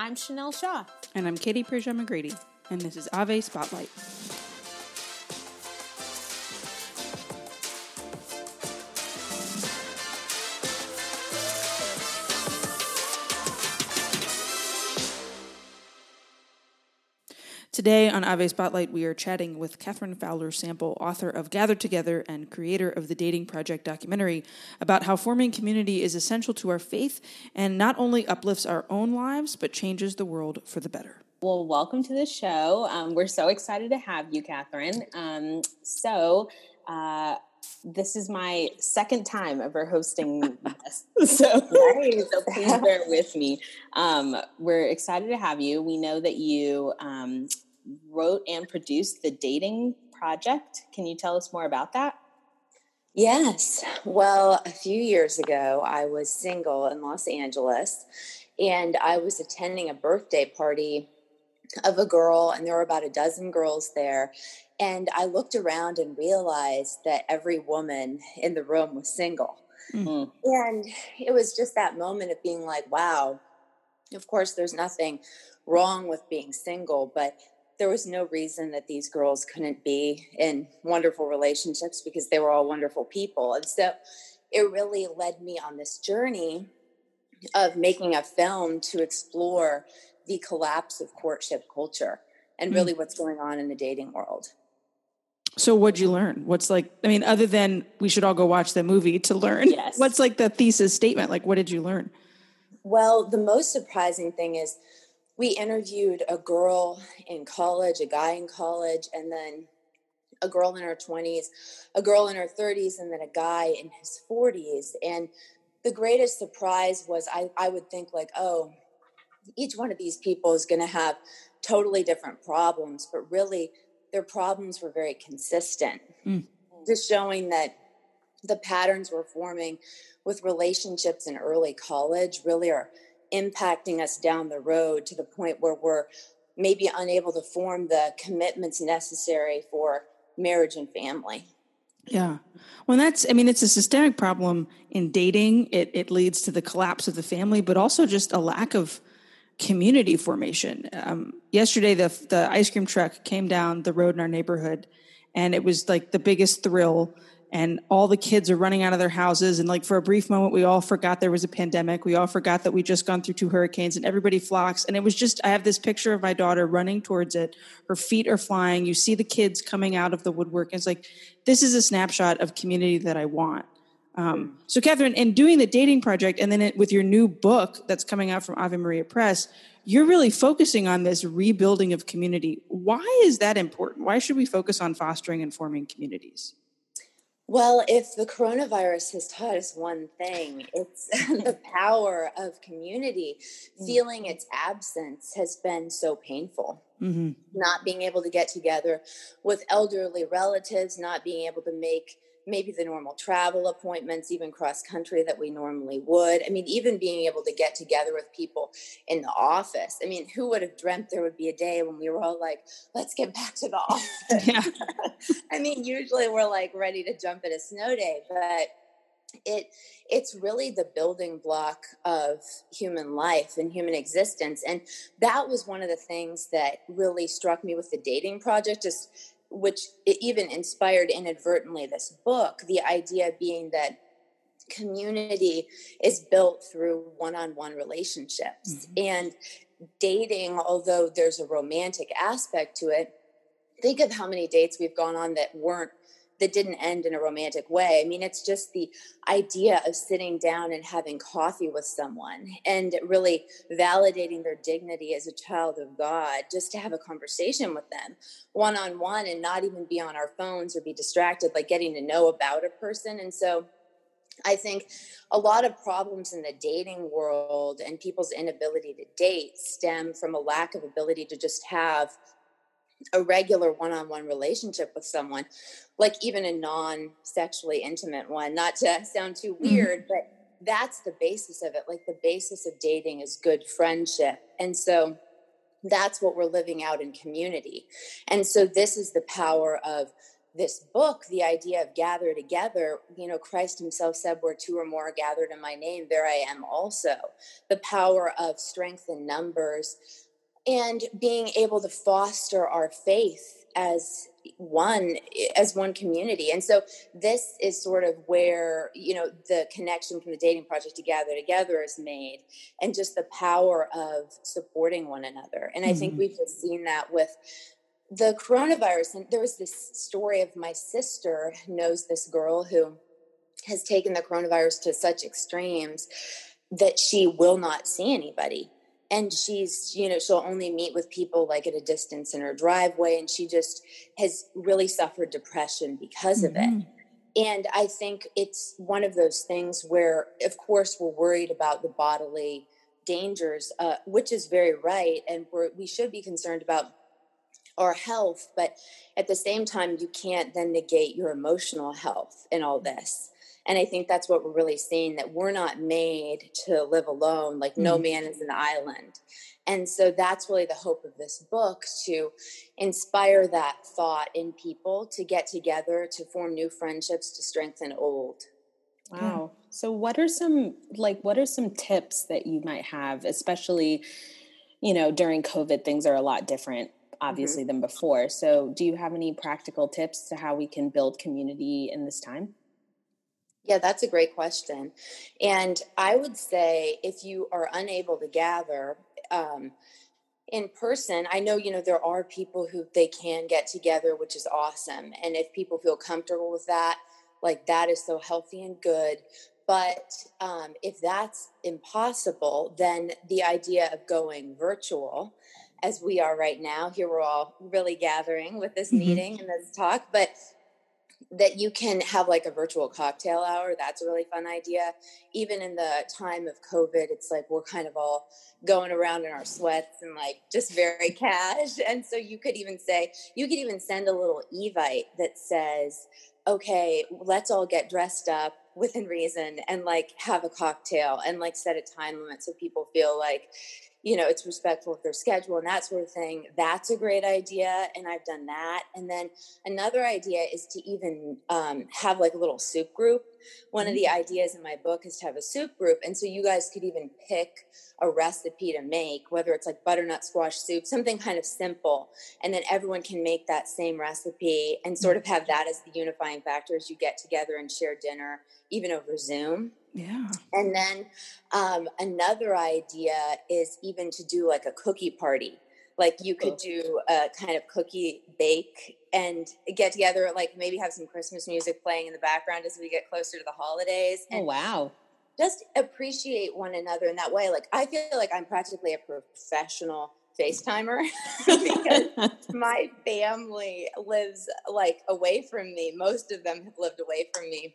I'm Chanel Shaw. And I'm Katie Prejean McGrady. And this is Ave Spotlight. Today on Ave Spotlight, we are chatting with Catherine Fowler Sample, author of Gathered Together and creator of the Dating Project documentary, about how forming community is essential to our faith and not only uplifts our own lives, but changes the world for the better. Well, welcome to the show. Um, we're so excited to have you, Catherine. Um, so, uh, this is my second time ever hosting this. So, so please bear with me. Um, we're excited to have you. We know that you um, wrote and produced the Dating Project. Can you tell us more about that? Yes. Well, a few years ago, I was single in Los Angeles and I was attending a birthday party of a girl, and there were about a dozen girls there. And I looked around and realized that every woman in the room was single. Mm-hmm. And it was just that moment of being like, wow, of course, there's nothing wrong with being single, but there was no reason that these girls couldn't be in wonderful relationships because they were all wonderful people. And so it really led me on this journey of making a film to explore the collapse of courtship culture and really mm. what's going on in the dating world. So what'd you learn? What's like I mean other than we should all go watch the movie to learn. Yes. What's like the thesis statement? Like what did you learn? Well, the most surprising thing is we interviewed a girl in college, a guy in college, and then a girl in her 20s, a girl in her 30s, and then a guy in his 40s. And the greatest surprise was I, I would think, like, oh, each one of these people is going to have totally different problems, but really their problems were very consistent. Mm. Just showing that the patterns we're forming with relationships in early college really are impacting us down the road to the point where we're maybe unable to form the commitments necessary for marriage and family. Yeah. Well, that's, I mean, it's a systemic problem in dating. It, it leads to the collapse of the family, but also just a lack of community formation. Um, yesterday, the, the ice cream truck came down the road in our neighborhood, and it was like the biggest thrill and all the kids are running out of their houses. And like for a brief moment we all forgot there was a pandemic. We all forgot that we just gone through two hurricanes and everybody flocks. And it was just i have this picture of my daughter running towards it. Her feet are flying. You see the kids coming out of the woodwork. And it's like this is a snapshot of community that i want. Um, so catherine in doing the dating project and then it, with your new book that's coming out from ave maria press you're really focusing on this rebuilding of community. Why is that important? Why should we focus on fostering and forming communities well, if the coronavirus has taught us one thing, it's the power of community. Mm. Feeling its absence has been so painful. Mm-hmm. Not being able to get together with elderly relatives, not being able to make maybe the normal travel appointments, even cross country that we normally would. I mean, even being able to get together with people in the office. I mean, who would have dreamt there would be a day when we were all like, let's get back to the office? Yeah. I mean, usually we're like ready to jump at a snow day, but it it's really the building block of human life and human existence and that was one of the things that really struck me with the dating project just which even inspired inadvertently this book the idea being that community is built through one-on-one relationships mm-hmm. and dating although there's a romantic aspect to it think of how many dates we've gone on that weren't that didn't end in a romantic way. I mean, it's just the idea of sitting down and having coffee with someone and really validating their dignity as a child of God, just to have a conversation with them one on one and not even be on our phones or be distracted, like getting to know about a person. And so, I think a lot of problems in the dating world and people's inability to date stem from a lack of ability to just have a regular one-on-one relationship with someone like even a non-sexually intimate one not to sound too mm-hmm. weird mm-hmm. but that's the basis of it like the basis of dating is good friendship and so that's what we're living out in community and so this is the power of this book, the idea of gather together, you know, Christ himself said, where two or more are gathered in my name, there I am also. The power of strength in numbers and being able to foster our faith as one as one community. And so this is sort of where you know the connection from the dating project to gather together is made and just the power of supporting one another. And i mm-hmm. think we've just seen that with the coronavirus. And there was this story of my sister knows this girl who has taken the coronavirus to such extremes that she will not see anybody and she's you know she'll only meet with people like at a distance in her driveway and she just has really suffered depression because mm-hmm. of it mm-hmm. and i think it's one of those things where of course we're worried about the bodily dangers uh, which is very right and we're, we should be concerned about our health but at the same time you can't then negate your emotional health in all this and i think that's what we're really seeing that we're not made to live alone like mm-hmm. no man is an island and so that's really the hope of this book to inspire that thought in people to get together to form new friendships to strengthen old wow so what are some like what are some tips that you might have especially you know during covid things are a lot different obviously mm-hmm. than before. So, do you have any practical tips to how we can build community in this time? Yeah, that's a great question. And I would say if you are unable to gather um, in person, I know, you know, there are people who they can get together, which is awesome. And if people feel comfortable with that, like that is so healthy and good. But um, if that's impossible, then the idea of going virtual as we are right now. Here we're all really gathering with this mm-hmm. meeting and this talk, but that you can have like a virtual cocktail hour. That's a really fun idea. Even in the time of COVID, it's like we're kind of all going around in our sweats and like just very cash. And so you could even say, you could even send a little evite that says, okay, let's all get dressed up within reason and like have a cocktail and like set a time limit so people feel like you know it's respectful of their schedule and that sort of thing that's a great idea and i've done that and then another idea is to even um, have like a little soup group one of the mm. ideas in my book is to have a soup group and so you guys could even pick a recipe to make whether it's like butternut squash soup something kind of simple and then everyone can make that same recipe and sort of have that as the unifying factor as you get together and share dinner even over zoom yeah. And then um, another idea is even to do like a cookie party. Like you could do a kind of cookie bake and get together, like maybe have some Christmas music playing in the background as we get closer to the holidays. Oh, and oh, wow. Just appreciate one another in that way. Like I feel like I'm practically a professional FaceTimer because my family lives like away from me. Most of them have lived away from me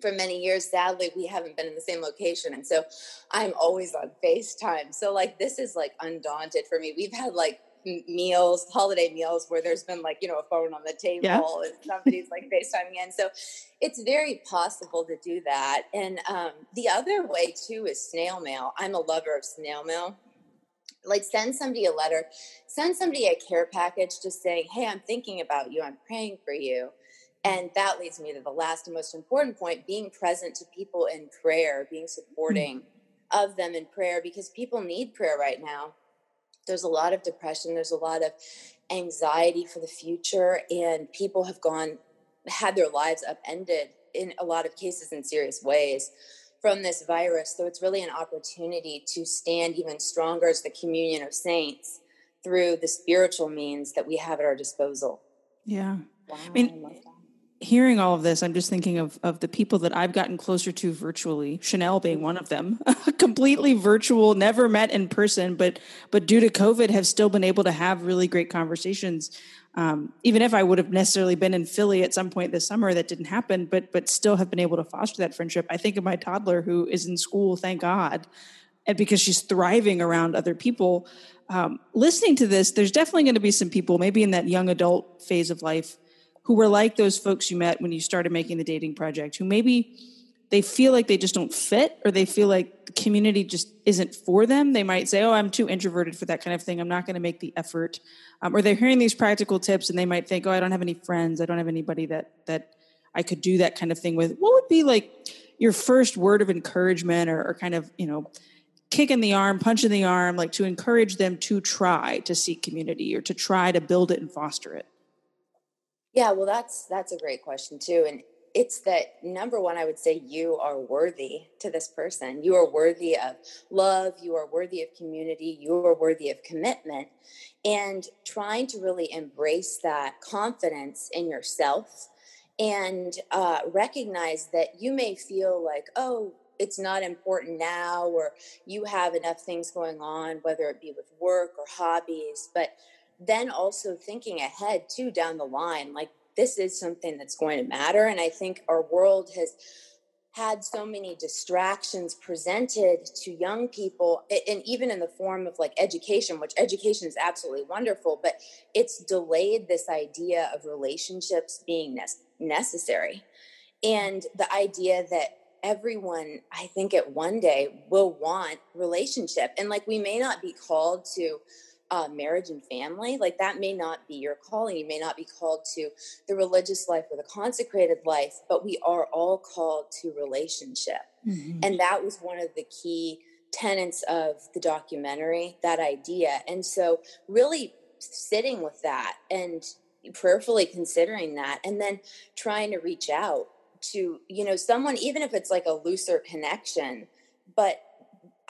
for many years sadly we haven't been in the same location and so i'm always on facetime. So like this is like undaunted for me. We've had like meals holiday meals where there's been like you know a phone on the table yeah. and somebody's like facetiming in. So it's very possible to do that and um, the other way too is snail mail. I'm a lover of snail mail. Like send somebody a letter send somebody a care package just saying hey i'm thinking about you. I'm praying for you and that leads me to the last and most important point being present to people in prayer, being supporting mm-hmm. of them in prayer, because people need prayer right now. There's a lot of depression, there's a lot of anxiety for the future, and people have gone, had their lives upended in a lot of cases in serious ways from this virus. So it's really an opportunity to stand even stronger as the communion of saints through the spiritual means that we have at our disposal. Yeah. Wow, I mean, I hearing all of this, I'm just thinking of of the people that I've gotten closer to virtually. Chanel being one of them, completely virtual, never met in person, but but due to COVID, have still been able to have really great conversations. Um, even if I would have necessarily been in Philly at some point this summer, that didn't happen. But but still have been able to foster that friendship. I think of my toddler who is in school, thank God, and because she's thriving around other people. Um, listening to this, there's definitely going to be some people, maybe in that young adult phase of life, who were like those folks you met when you started making the dating project, who maybe they feel like they just don't fit or they feel like the community just isn't for them. They might say oh i'm too introverted for that kind of thing. I'm not going to make the effort. Um, or they're hearing these practical tips and they might think oh i don't have any friends. I don't have anybody that that i could do that kind of thing with. What would be like your first word of encouragement or, or kind of you know kick in the arm punch in the arm like to encourage them to try to seek community or to try to build it and foster it yeah well that's that's a great question too and it's that number one, I would say you are worthy to this person. You are worthy of love. You are worthy of community. You are worthy of commitment. And trying to really embrace that confidence in yourself and uh, recognize that you may feel like, oh, it's not important now, or you have enough things going on, whether it be with work or hobbies. But then also thinking ahead too down the line, like this is something that's going to matter. And I think our world has had so many distractions presented to young people and even in the form of like education which education is absolutely wonderful but it's delayed this idea of relationships being ne- necessary and the idea that everyone i think at one day will want relationship and like we may not be called to uh, marriage and family, like that may not be your calling. You may not be called to the religious life or the consecrated life, but we are all called to relationship. Mm-hmm. And that was one of the key tenets of the documentary, that idea. And so, really sitting with that and prayerfully considering that, and then trying to reach out to, you know, someone, even if it's like a looser connection, but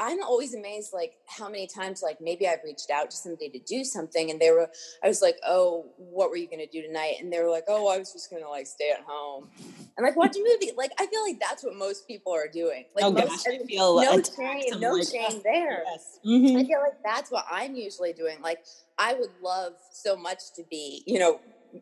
I'm always amazed, like how many times, like maybe I've reached out to somebody to do something, and they were, I was like, "Oh, what were you going to do tonight?" And they were like, "Oh, I was just going to like stay at home and like watch a movie." Like I feel like that's what most people are doing. Like oh, most, gosh, I feel no shame, no like, shame there. Yes. Mm-hmm. I feel like that's what I'm usually doing. Like I would love so much to be, you know,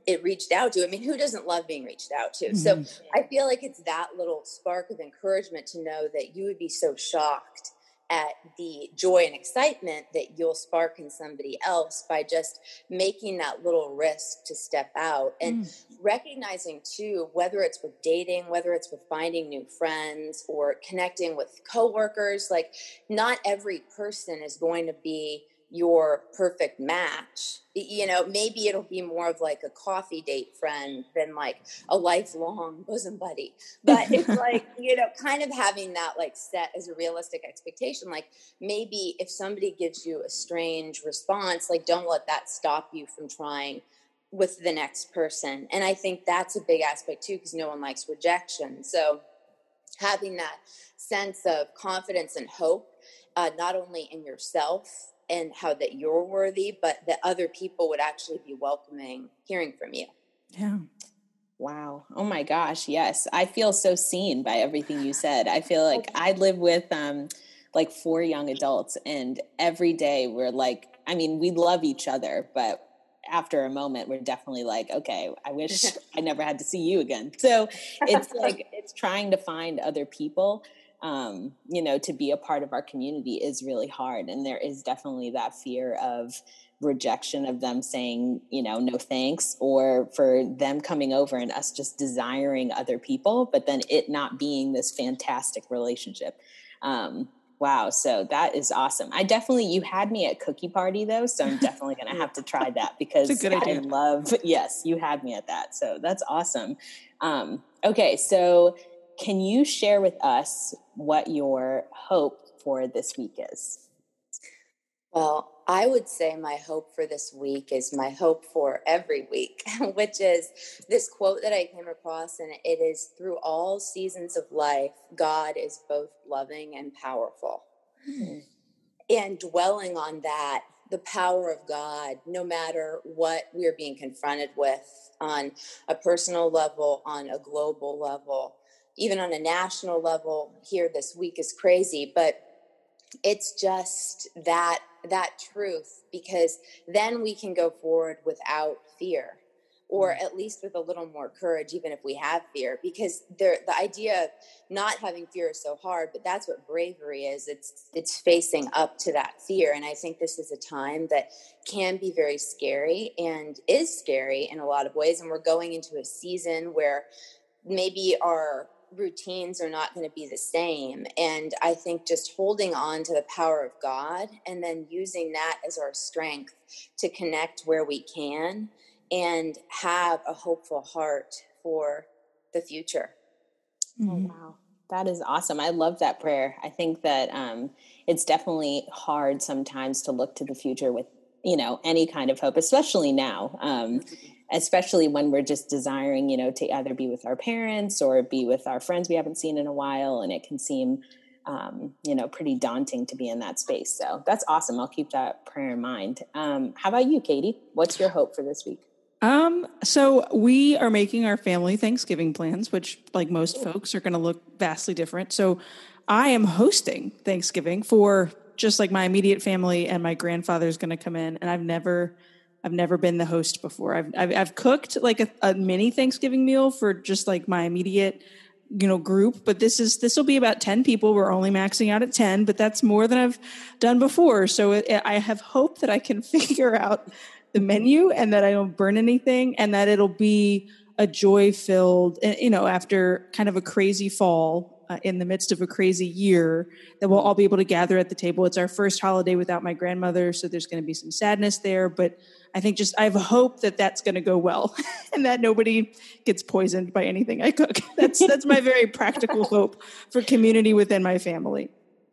it reached out to. I mean, who doesn't love being reached out to? Mm-hmm. So I feel like it's that little spark of encouragement to know that you would be so shocked at the joy and excitement that you'll spark in somebody else by just making that little risk to step out and mm. recognizing too whether it's with dating whether it's with finding new friends or connecting with coworkers like not every person is going to be your perfect match you know maybe it'll be more of like a coffee date friend than like a lifelong bosom buddy. But it's like you know kind of having that like set as a realistic expectation like maybe if somebody gives you a strange response like don't let that stop you from trying with the next person. And i think that's a big aspect too because no one likes rejection. So having that sense of confidence and hope uh, not only in yourself and how that you're worthy, but that other people would actually be welcoming hearing from you. Yeah. Wow. Oh my gosh. Yes. I feel so seen by everything you said. I feel like I live with um like four young adults and every day we're like I mean, we love each other, but after a moment we're definitely like, okay, I wish I never had to see you again. So it's like it's trying to find other people um, you know, to be a part of our community is really hard. And there is definitely that fear of rejection of them saying, you know, no thanks, or for them coming over and us just desiring other people, but then it not being this fantastic relationship. Um, wow. So that is awesome. I definitely, you had me at cookie party though. So I'm definitely going to have to try that because I love, yes, you had me at that. So that's awesome. Um, okay. So can you share with us what your hope for this week is? Well, I would say my hope for this week is my hope for every week, which is this quote that I came across, and it is through all seasons of life, God is both loving and powerful. Hmm. And dwelling on that, the power of God, no matter what we're being confronted with on a personal level, on a global level, even on a national level here this week is crazy but it's just that that truth because then we can go forward without fear or mm. at least with a little more courage even if we have fear because there the idea of not having fear is so hard but that's what bravery is it's it's facing up to that fear and i think this is a time that can be very scary and is scary in a lot of ways and we're going into a season where maybe our routines are not going to be the same. And I think just holding on to the power of God and then using that as our strength to connect where we can and have a hopeful heart for the future. Oh, mm-hmm. wow. That is awesome. I love that prayer. I think that um, it's definitely hard sometimes to look to the future with, you know, any kind of hope, especially now. Um, especially when we're just desiring, you know, to either be with our parents or be with our friends we haven't seen in a while. And it can seem, um, you know, pretty daunting to be in that space. So that's awesome. I'll keep that prayer in mind. Um, how about you, Katie? What's your hope for this week? Um, so we are making our family Thanksgiving plans, which, like most folks, are going to look vastly different. So I am hosting Thanksgiving for just like my immediate family, and my grandfather is going to come in, and I've never I've never been the host before. I've I've, I've cooked like a, a, mini Thanksgiving meal for just like my immediate you know group, but this is this will be about ten people. We're only maxing out at ten, but that's more than I've done before. So it, I have hope that I can figure out the menu and that I don't burn anything, and that it'll be a joy filled. Eh, you know, after kind of a crazy fall. Uh, in the midst of a crazy year, that we'll all be able to gather at the table. It's our first holiday without my grandmother, so there's going to be some sadness there. But I think just I have a hope that that's going to go well and that nobody gets poisoned by anything I cook. That's that's my very practical hope for community within my family.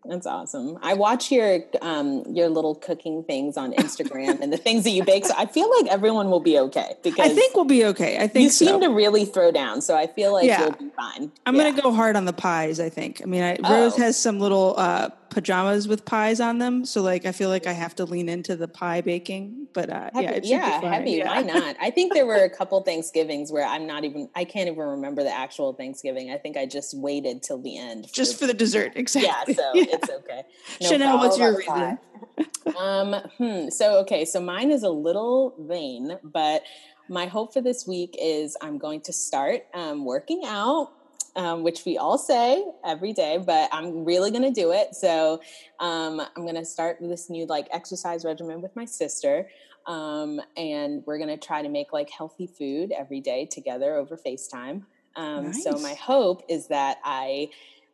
That's awesome. I watch your um, your little cooking things on Instagram and the things that you bake. So I feel like everyone will be okay because I think we'll be okay. I think you so. seem to really throw down, so I feel like yeah. you'll be fine. I'm yeah. gonna go hard on the pies. I think. I mean, I, oh. Rose has some little uh, pajamas with pies on them. So like I feel like I have to lean into the pie baking. But uh, heavy, yeah, yeah, heavy. Yeah. Why not? I think there were a couple Thanksgivings where I'm not even I can't even remember the actual Thanksgiving. I think I just waited till the end. For Just for the dessert, exactly. Yeah, so yeah. it's okay. No Chanel, what's your reason? um, hmm. So okay, so mine is a little vain, but my hope for this week is I'm going to start um, working out um, which we all say every day, but I'm really going to do it. So um, I'm going to start this new like exercise regimen with my sister. Um, and we're going to try to make like healthy food every day together over FaceTime. Nice. Um, so my hope is that I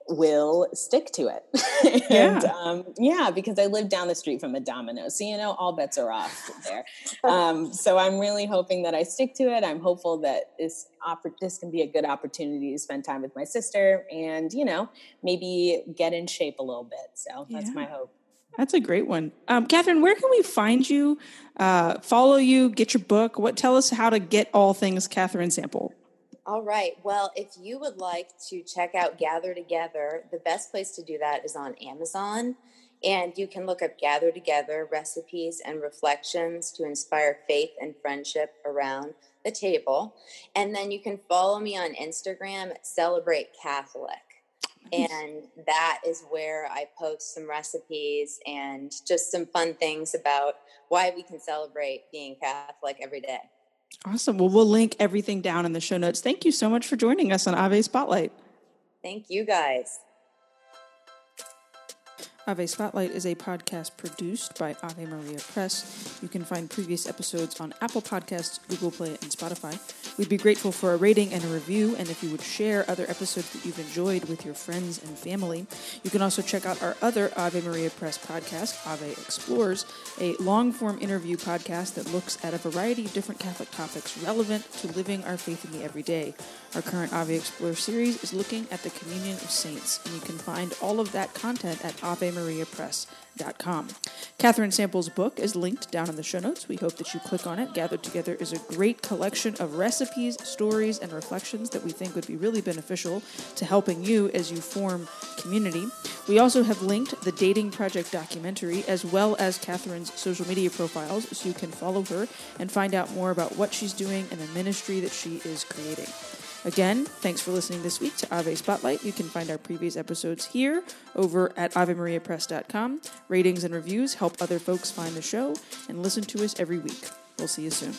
will stick to it. and yeah. Um, yeah, because I live down the street from a Domino's. So, you know, all bets are off there. Um, so I'm really hoping that I stick to it. I'm hopeful that this, oppor- this can be a good opportunity to spend time with my sister and, you know, maybe get in shape a little bit. So that's yeah. my hope. That's a great one. Um, Catherine, where can we find you, uh, follow you, get your book? What Tell us how to get all things Catherine Sample. All right. Well, if you would like to check out Gather Together, the best place to do that is on Amazon. And you can look up Gather Together recipes and reflections to inspire faith and friendship around the table. And then you can follow me on Instagram at Celebrate Catholic. And that is where I post some recipes and just some fun things about why we can celebrate being Catholic every day. Awesome. Well, we'll link everything down in the show notes. Thank you so much for joining us on Ave Spotlight. Thank you, guys. Ave Spotlight is a podcast produced by Ave Maria Press. You can find previous episodes on Apple Podcasts, Google Play, and Spotify. We'd be grateful for a rating and a review, and if you would share other episodes that you've enjoyed with your friends and family. You can also check out our other Ave Maria Press podcast, Ave Explores, a long form interview podcast that looks at a variety of different Catholic topics relevant to living our faith in the everyday. Our current Ave Explore series is looking at the communion of saints, and you can find all of that content at Ave mariapress.com. Catherine Sample's book is linked down in the show notes. We hope that you click on it. Gathered Together is a great collection of recipes, stories, and reflections that we think would be really beneficial to helping you as you form community. We also have linked the Dating Project documentary as well as Catherine's social media profiles so you can follow her and find out more about what she's doing and the ministry that she is creating. Again, thanks for listening this week to Ave Spotlight. You can find our previous episodes here over at AveMariaPress.com. Ratings and reviews help other folks find the show and listen to us every week. We'll see you soon.